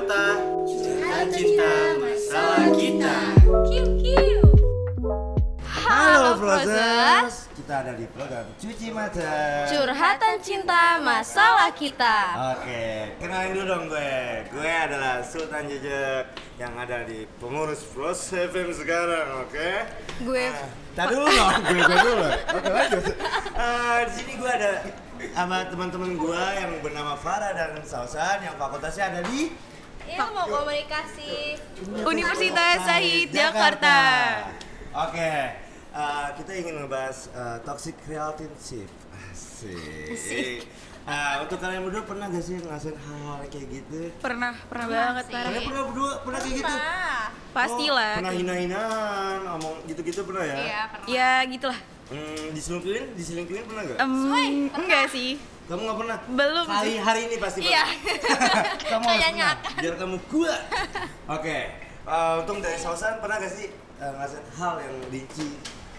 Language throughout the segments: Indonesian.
mata Curhat cinta masalah kita. Kiu kiu. Halo Prozers Kita ada di program Cuci Mata. Curhatan cinta masalah kita. Oke, kenalin dulu dong gue. Gue adalah Sultan Jejak Yang ada di pengurus Pros FM sekarang, oke? Gue Nah, Tadi dulu dong, gue gue dulu. Oke lanjut. Eh, Di sini gue ada sama teman-teman gue yang bernama Farah dan Sausan yang fakultasnya ada di ilmu komunikasi. Universitas Syahid Jakarta. Oke, eh, kita ingin ngebahas eh, toxic relationship. Asik. Eh, untuk kalian berdua pernah gak sih ngerasain hal-hal kayak gitu? Pernah, pernah banget sih. Kalian pernah berdua pernah kayak gitu? Pastilah. Oh, pernah hina-hinaan, ngomong gitu-gitu pernah ya? Iya, pernah. Ya gitulah. Hmm, diselingkuhin, diselingkuhin pernah gak? Em, enggak sih. kamu gak pernah? belum Kali sih. hari ini pasti Iya. pernah. kamu harus Kayaknya pernah, biar kamu kuat. Oke, eh, untung dari Sausan pernah gak sih eh, ngerasain hal yang licin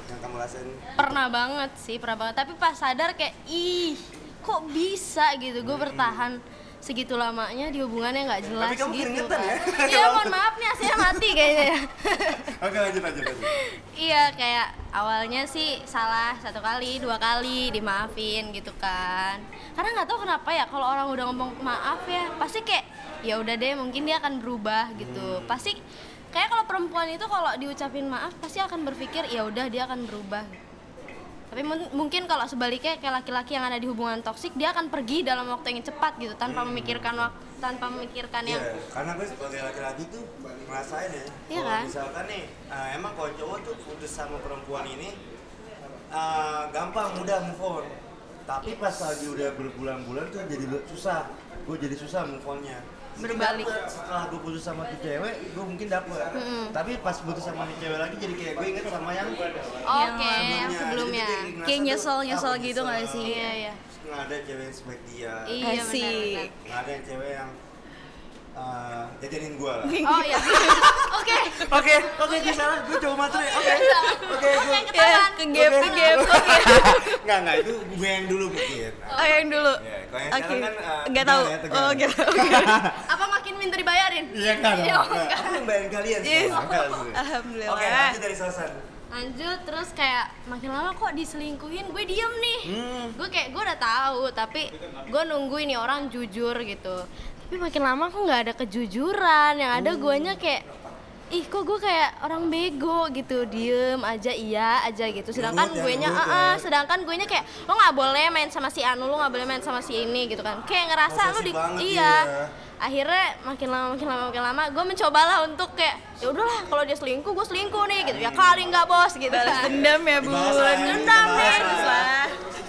yang kamu rasain? Pernah banget sih, pernah banget. Tapi pas sadar kayak ih, kok bisa gitu. Gue bertahan segitu lamanya di hubungannya nggak jelas Tapi kamu gitu kan. ya? Iya, mohon maaf nih hasilnya mati kayaknya ya. Oke lanjut lanjut lanjut. Iya kayak awalnya sih salah satu kali dua kali dimaafin gitu kan karena nggak tahu kenapa ya kalau orang udah ngomong maaf ya pasti kayak ya udah deh mungkin dia akan berubah gitu pasti kayak kalau perempuan itu kalau diucapin maaf pasti akan berpikir ya udah dia akan berubah tapi mun- mungkin kalau sebaliknya kayak laki-laki yang ada di hubungan toksik dia akan pergi dalam waktu yang cepat gitu tanpa memikirkan waktu tanpa memikirkan yang Iya, karena gue sebagai laki-laki tuh ngerasain ya. Iya kan? Misalkan nih, eh, emang kalau cowok tuh putus sama perempuan ini eh, gampang mudah move on. Tapi pas lagi udah berbulan-bulan tuh jadi susah. Gue jadi susah move onnya. Berbalik. dapet, setelah gue putus sama tuh cewek, gue mungkin dapet. Tapi pas putus sama nih cewek lagi jadi kayak gue inget sama yang oke yang sebelumnya Jadi ngerasa Kayak tuh, nyesel-nyesel ah, gitu nggak nyesel. sih? iya iya Nggak ada cewek yang sebaik dia. iya benar Asik. Nggak ada yang cewek yang eh, jajanin gue lah. oh iya oke Oke, oke, gue salah, gue cowok materi. Oke, oke, gue. Ke gap, ke gap. Oke. Enggak, enggak, itu gue yang dulu mungkin. Oh, yang dulu. Ya, kalau yang Oke. sekarang kan eh, Enggak tahu. ya. Oh, enggak. apa makin minta dibayarin Iya. Iya, enggak. Aku yang bayarin kalian sebenarnya. Alhamdulillah. Oke, lanjut dari Sasan. Lanjut terus kayak makin lama kok diselingkuhin gue diem nih Hmm. gue kayak gue udah tahu tapi gue nungguin nih orang jujur gitu tapi makin lama kok nggak ada kejujuran yang ada guanya kayak ih kok gue kayak orang bego gitu diem aja iya aja gitu sedangkan gue nya ya. "Ah, ah," sedangkan gue nya kayak lo nggak boleh main sama si Anu lo nggak boleh main sama si ini gitu kan kayak ngerasa lo di iya dia. Akhirnya makin lama makin lama makin lama gue mencobalah untuk kayak ya udahlah kalau dia selingkuh gue selingkuh nih gitu ya kali nggak bos gitu Balas dendam ya, Bun. Dendam lah.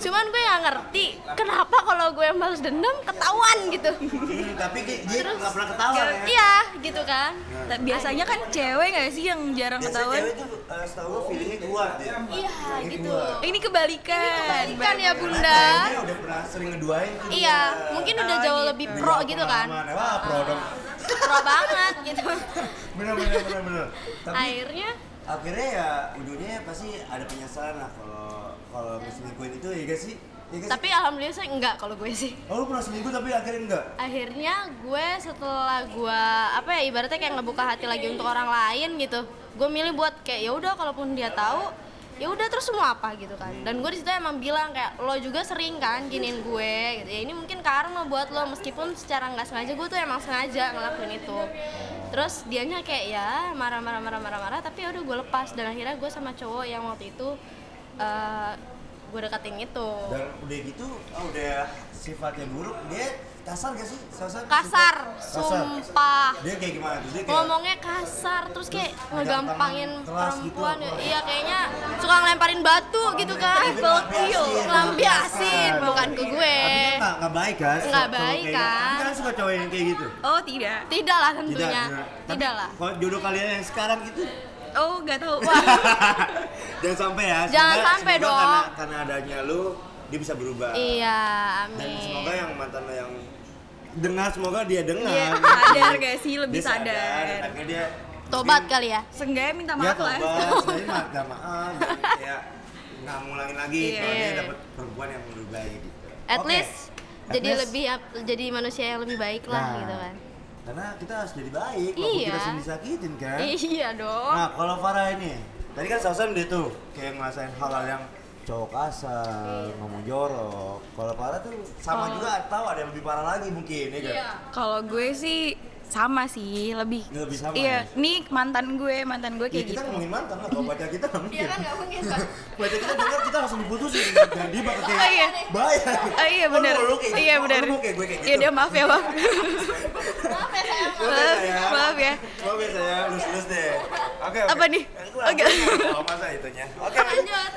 Cuman gue nggak ngerti kenapa kalau gue yang balas dendam ketahuan gitu Hmm, tapi dia dia nggak pernah ketawa ya. iya gitu kan Nah, Biasanya kan cewek nggak sih yang jarang Biasanya ketahuan? cewek tuh eh, setahu gue feelingnya kuat dia. iya gitu Ini kebalikan. kan ya Karena bunda ceweknya udah pernah sering ngeduain tuh iya dia. mungkin udah Oh, jauh gitu. lebih pro jauh gitu kan. Wah, pro dong. pro banget gitu Bener bener bener bener. Tapi akhirnya akhirnya ya ujungnya pasti ada penyesalan lah kalau kalau selingkuhin itu ya gak sih? Ya gak sih? tapi alhamdulillah sih enggak kalau gue sih Oh lu pernah selingkuh tapi akhirnya enggak? akhirnya gue setelah gue apa ya ibaratnya kayak ngebuka hati lagi untuk orang lain gitu gue milih buat kayak ya udah kalaupun dia tahu ya udah terus semua apa gitu kan dan gue di situ emang bilang kayak lo juga sering kan giniin gue gitu ya ini mungkin karma buat lo meskipun secara nggak sengaja gue tuh emang sengaja ngelakuin itu terus dianya kayak ya marah marah marah marah marah tapi ya udah gue lepas dan akhirnya gue sama cowok yang waktu itu eh, gue deketin itu Dan udah gitu, oh, udah sifatnya buruk, dia kasar gak sih? Kasar? kasar Kasar. sumpah Dia kayak gimana tuh? Dia kayak ngomongnya kasar terus kayak ngegampangin kelas gitu perempuan apa? iya kayaknya suka ngelemparin batu gitu kan Itu ngelampiasin, ngelampiasin bukan ke gue kan nggak nggak baik kan? Nggak baik, gitu. kan? Kan suka cowok yang kayak gitu? Oh, tidak. tidak lah tentunya tidak, Tapi lah Kalau jodoh kalian yang sekarang gitu, Oh, nggak tahu. jangan sampai ya. Jangan Semoga- sampai semoga dong. Karena, karena adanya lu, dia bisa berubah. iya Dan semoga amin yang mantan lo yang dengar, semoga dia dengar. Dia sadar gak sih, lebih Dia sadar. sadar. dan akhirnya dia tobat kali ya Seenggaknya minta Ya maaf lah. tobat, minta maaf. Ya nggak ngulangin lagi Iya. kalau dia dapat perempuan yang lebih baik gitu. at Oke. least At jadi least- lebih jadi manusia yang lebih baik lah Nah. gitu kan karena kita harus jadi baik Iya. kita sendiri disakitin kan iya dong nah kalau Farah ini tadi kan Sausan dia tuh kayak ngerasain hal-hal yang cowok kasar, ngomong jorok. Kalau Farah tuh sama Oh. juga tahu ada yang lebih parah lagi mungkin ya kan? Kalau gue sih sama sih, lebih Lebih sama Iya, ya? nih mantan gue, mantan gue Ya, kayak kita gitu. ngomongin mantan lah, kalau pacar kita nggak mungkin. Iya kan nggak mungkin Pacar kita dengar kita langsung diputusin dan dia bakal kayak Oh, iya. bahaya. Oh iya Oh, benar. lu kayak Iya gitu. benar. Oh, Iya gitu. dia maaf ya maaf. maaf ya sayang Maaf ya, Maaf, ya. Maaf ya saya lulus-lulus deh. Oke, oke. Apa nih? Oke. Oh, masa itunya. Oke, lanjut. lanjut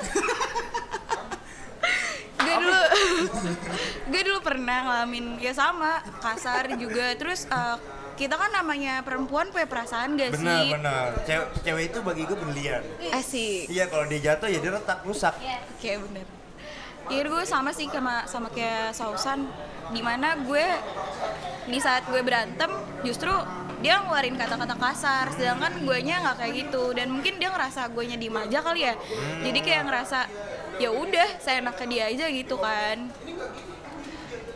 gue dulu gue dulu pernah ngalamin ya sama kasar juga terus eh, kita kan namanya perempuan punya perasaan gak Benar, sih? Benar. Cewek, cewek itu bagi gue berlian. asik. Iya, kalau dia jatuh ya dia retak, rusak. oke bener ya gue sama sih sama sama kayak Sausan. Di mana gue di saat gue berantem justru dia ngeluarin kata-kata kasar. Sedangkan gue nya nggak kayak gitu. Dan mungkin dia ngerasa gue nya diem aja kali ya. Jadi kayak ngerasa ya udah saya enak ke dia aja gitu kan.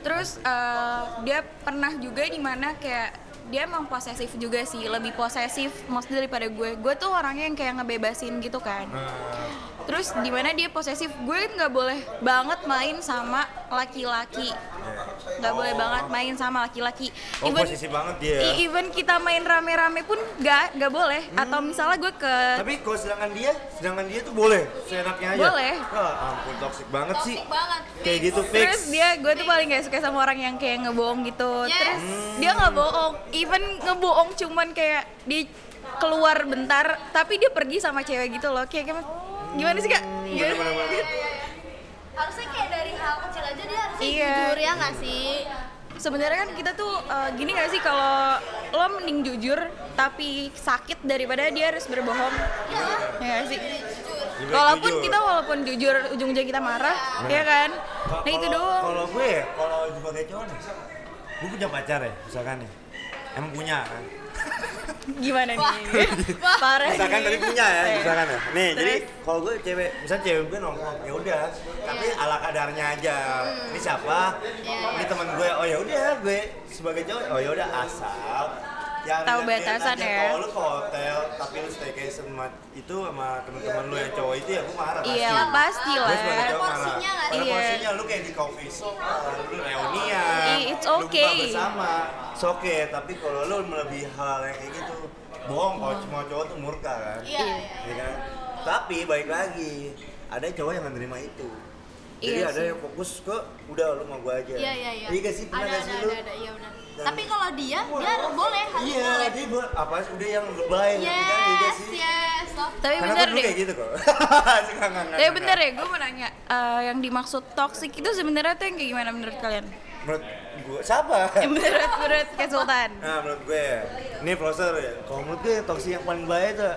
Terus eh, dia pernah juga di mana kayak dia emang posesif juga sih lebih posesif maksudnya daripada gue. Gue tuh orangnya yang kayak ngebebasin gitu kan terus di mana dia posesif gue nggak boleh banget main sama laki-laki nggak boleh banget main sama laki-laki Oh, posesif banget dia. even kita main rame-rame pun nggak nggak boleh atau misalnya gue ke Tapi kalau sedangkan dia, sedangkan dia tuh boleh, seenaknya aja. Boleh. Wah, ampun toxic banget sih. toxic banget Kayak gitu fix. Terus dia, gue tuh paling gak suka sama orang yang kayak ngebohong gitu. Yes. Terus dia nggak bohong, even ngebohong cuman kayak di keluar bentar, tapi dia pergi sama cewek gitu loh. Kayak gimana, gimana sih kak? Gimana? Bener-bener. harusnya kayak dari hal kecil aja dia harusnya Iya. jujur ya nggak sih Sebenarnya kan kita tuh eh, gini gak sih kalau lo mending jujur tapi sakit daripada dia harus berbohong. Iya. Ya nggak sih. Lebih Walaupun jujur. kita walaupun jujur ujung-ujungnya kita marah, ya kan? Nah itu kalau- doang. Kalau gue, ya, kalau sebagai cowok nih, gue punya pacar ya, misalkan nih. Emang punya kan? Gimana Wah. nih? Parah. misalkan nih. tadi punya ya, Iya. misalkan ya. Nih, jadi Terus? kalau gue cewek, misalnya cewek gue nongkrong, ya udah, tapi ala kadarnya aja. Ini siapa? Iya, Ini teman gue. Oh ya udah, gue sebagai cowok, oh ya udah asal yang Tahu batasan ya. Kalau lu ke hotel, tapi lu staycation sama itu sama teman-teman lu yang cowok itu ya gue marah pasti. Iya lah pasti Gue lah. sebagai cowok marah. Porsinya nggak Pada sih? Iya. porsinya lu kayak di coffee shop, lu reunian, it's lu buka okay. bersama, it's okay. Tapi kalau lu melebihi hal yang kayak gitu, bohong kalau cuma cowok tuh murka kan. iya iya. Ya kan? Tapi balik lagi, ada cowok yang menerima itu. Jadi Iya ada sih. yang fokus ke udah lu mau gua aja. Iya iya iya. Iya gak sih? Pernah ada, ada, sih ada, lu? ada, iya benar. Dan- Tapi kalau dia, dia boleh, harus Iya, boleh. dia buat apa sih? Udah yang lebay gitu kan iya Yes, sih. yes. Stop. Tapi Karena bener kan deh. kayak gitu kok. Tapi bentar ya, gue mau nanya, eh, yang dimaksud toxic itu sebenarnya tuh yang kayak gimana menurut kalian? Menurut gua siapa? Menurut menurut Kak Sultan. Nah, menurut gue ya. Ini Flosser ya. Kalau menurut gue toxic yang paling bahaya tuh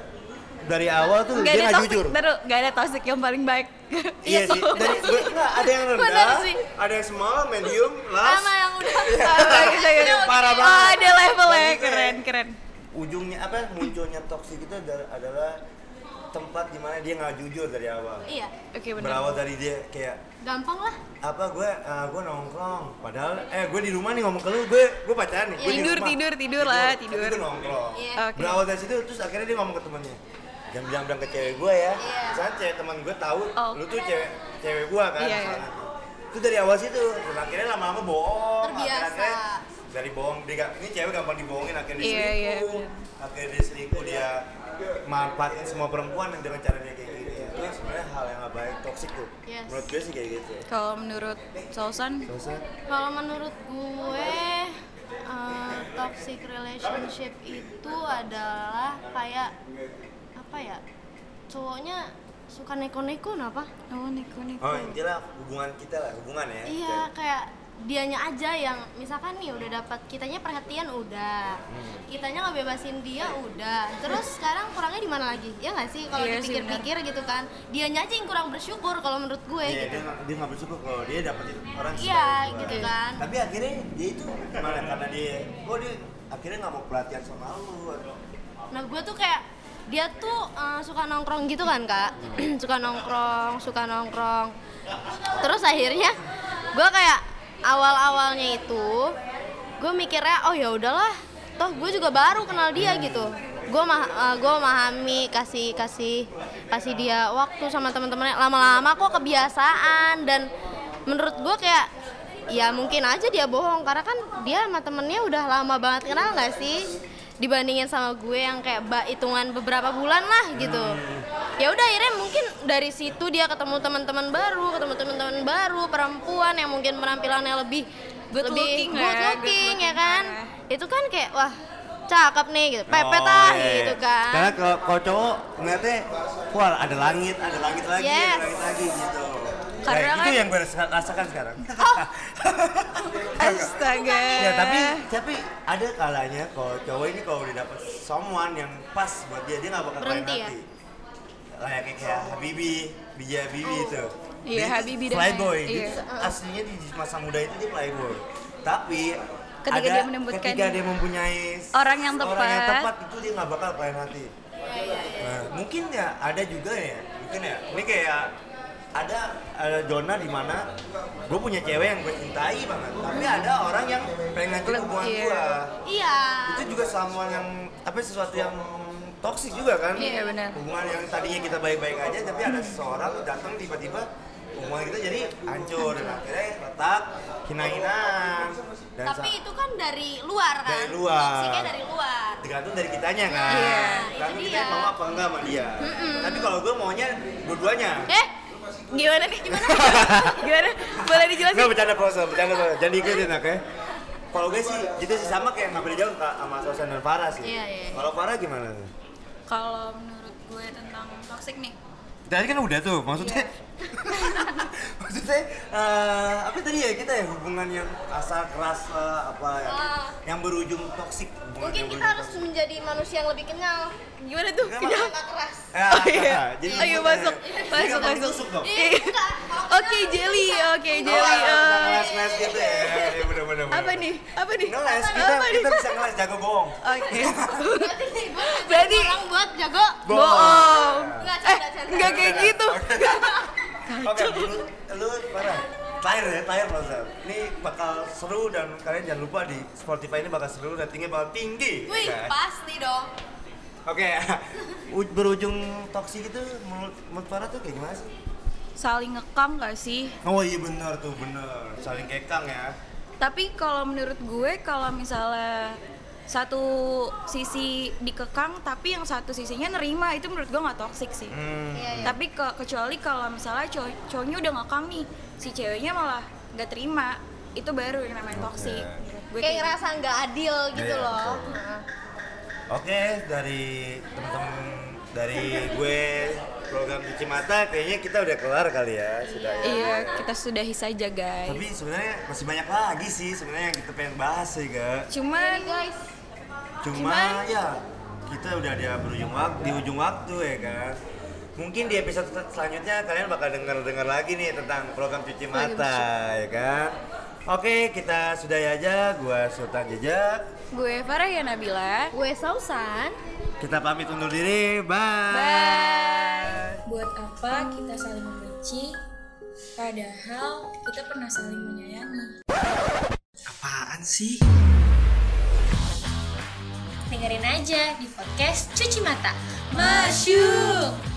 dari awal tuh Gak dia nggak jujur. taruh, gak ada toxic yang paling baik. Iya sih. Dari gue enggak ada yang rendah, ada yang small, medium, last. Sama yang udah. Bagus, bagus. Yang parah Oh, banget. ada levelnya, gue, keren, keren. Ujungnya apa? Munculnya toxic itu adalah tempat di mana dia nggak jujur dari awal. Iya, Oke benar. Berawal dari dia kayak gampang lah. apa gue uh, gue nongkrong padahal eh gue di rumah nih ngomong ke lu gue gue pacaran nih gue di Tidur, rumah. tidur, tidur lah, tapi tidur. gue nongkrong Iya. Oke. berawal dari situ terus akhirnya dia ngomong ke temannya jangan bilang-bilang ke cewek gue ya Iya. misalnya cewek teman gue tahu Oh. lu tuh cewek cewek gue kan Iya, iya. itu dari awal situ dan akhirnya lama-lama bohong Terbiasa. akhirnya dari bohong dia ini cewek gampang dibohongin akhirnya dia Iya, iya, selingkuh akhirnya dia selingkuh dia manfaatin semua perempuan dengan cara dia kayak gini itu sebenarnya hal yang gak baik toxic tuh Yes. menurut gue sih kayak gitu Kalau menurut Sausan, Dosa. Kalau menurut gue eh, toxic relationship itu adalah kayak apa ya? Cowoknya suka neko-neko apa? oh neko neko. Oh intinya hubungan kita lah, hubungan ya. Iya, kayak dianya aja yang misalkan nih udah dapat kitanya perhatian udah. Hmm. Kitanya ngebebasin dia udah. Terus sekarang kurangnya di mana lagi? Ya nggak sih kalau Iya sih, dipikir-pikir gitu kan. Dianya aja yang kurang bersyukur kalau menurut gue Iya, gitu. dia nggak- dia bersyukur kalau dia dapetin orang Iya, gitu kan. Tapi akhirnya dia itu gimana? Karena dia, kok dia akhirnya nggak mau perhatian sama lu. atau- Nah gue tuh kayak dia tuh eh, suka nongkrong gitu kan kak, suka nongkrong, suka nongkrong. Terus akhirnya gue kayak awal-awalnya itu gue mikirnya oh ya udahlah. Toh gue juga baru kenal dia gitu. Gue mah eh, gue memahami kasih kasih kasih dia waktu sama teman-temannya. Lama-lama kok kebiasaan dan menurut gue kayak ya mungkin aja dia bohong. Karena kan dia sama temennya udah lama banget kenal nggak sih dibandingin sama gue yang kayak ba hitungan beberapa bulan lah gitu ya udah akhirnya mungkin dari situ dia ketemu teman-teman baru ketemu teman-teman baru perempuan yang mungkin penampilannya lebih Good lebih looking good lah, good looking, ya looking kan lah. itu kan kayak wah cakep nih gitu pepet Oh, ah iya. gitu kan Karena kalau kalau cowok ngeliatnya, wah ada langit, ada langit lagi, Yes. ada langit lagi gitu. Karena nah, itu kan- yang gue rasa- rasakan sekarang. Astaga. ya tapi tapi ada kalanya kalau cowok ini kalau udah dapet someone yang pas buat dia dia nggak bakal Berhenti ya? hati. Layaknya kayak Habibi, Bija Habibi itu. Iya, Dia itu Habibie dan Playboy. Dia iya. tuh aslinya di masa muda itu dia playboy. Tapi Ketika ada, dia menemukan ketika dia mempunyai orang yang orang yang tepat. tepat itu dia nggak bakal kalian hati. Nah, mungkin ya ada juga ya, mungkin ya. Ini kayak ada ada zona di mana gue punya cewek yang gue cintai banget, tapi ada orang yang pengen ngancur hubungan Iya. gue. iya Itu juga sama yang apa sesuatu yang toksik juga kan? Iya, benar. Hubungan yang tadinya kita baik-baik aja, tapi ada seseorang datang tiba-tiba hubungan kita jadi hancur dan akhirnya retak, hina-hinaan dan tapi itu kan dari luar kan Dari luar. toksiknya dari luar tergantung dari kitanya kan Iya, tergantung itu kita dia. mau apa enggak sama dia tapi kalau gue maunya dua-duanya eh Gimana nih? Gimana? Gimana? Boleh dijelasin? Enggak bercanda proses, bercanda proses. Jangan diikutin oke. Kalau gue sih gitu sih sama kayak nggak beda jauh Kak, sama Sosan dan Farah sih. Iya, iya. Kalau Farah gimana? Kalau menurut gue tentang toxic nih, Tadi kan udah tuh, maksudnya maksudnya eh, apa tadi ya kita ya hubungan yang asal keras lah, apa ya, Ah. yang berujung toksik. hubungan mungkin yang kita harus toksik. menjadi manusia yang lebih kenyal gimana tuh? Kenapa? Kenyal? nggak keras Ya, Oh, iya. jadi Ayo, masuk. Masuk, masuk. Iya. Kalau Oke, jelly. Oke, Oh, jelly. Apa nih? Apa nih? Ngeles, kita, Apa nih? kita bisa ngeles jago bohong. Oke. berarti nih gue Berarti orang buat jago bohong. Enggak, Eh, enggak kayak gitu. Oke, lu, lu parah. Terakhir ya, terakhir Rosa. Ini bakal seru dan kalian jangan lupa di Spotify ini bakal seru, ratingnya bakal tinggi. wih kan? pasti dong Oke, u- berujung toksik itu menurut, menurut Farah tuh kayak gimana sih? Saling ngekang gak sih? Oh iya benar tuh, benar. Saling kekang ya. Tapi kalau menurut gue kalau misalnya satu sisi dikekang tapi yang satu sisinya nerima itu menurut gue nggak toxic sih. Hmm. Iya, iya. Tapi ke, kecuali kalau misalnya cowok cowoknya udah ngekang nih, si ceweknya malah nggak terima, itu baru yang namanya toxic. Oke. menurut gue kayak ngerasa nggak adil gitu Iya, loh betul. Heeh. Oke, dari teman-teman dari gue program cuci mata kayaknya kita udah kelar kali ya, sudah ya. Iya, kita sudahi saja guys. Tapi sebenarnya masih banyak lagi sih sebenarnya yang kita pengen bahas sih, Kak. Cuman guys Cuma ya kita udah di berujung waktu, di ujung waktu ya kan. Mungkin di episode selanjutnya kalian bakal dengar-dengar lagi nih tentang program cuci mata ya kan. Oke, kita sudahi aja. Gua Sultan Jejak. gue Farah ya Nabila. gue sausan Kita pamit undur diri. Bye. Bye. Buat apa kita saling membenci, padahal kita pernah saling menyayangi? Apaan sih? Dengerin aja di podcast Cuci Mata. Masyuk!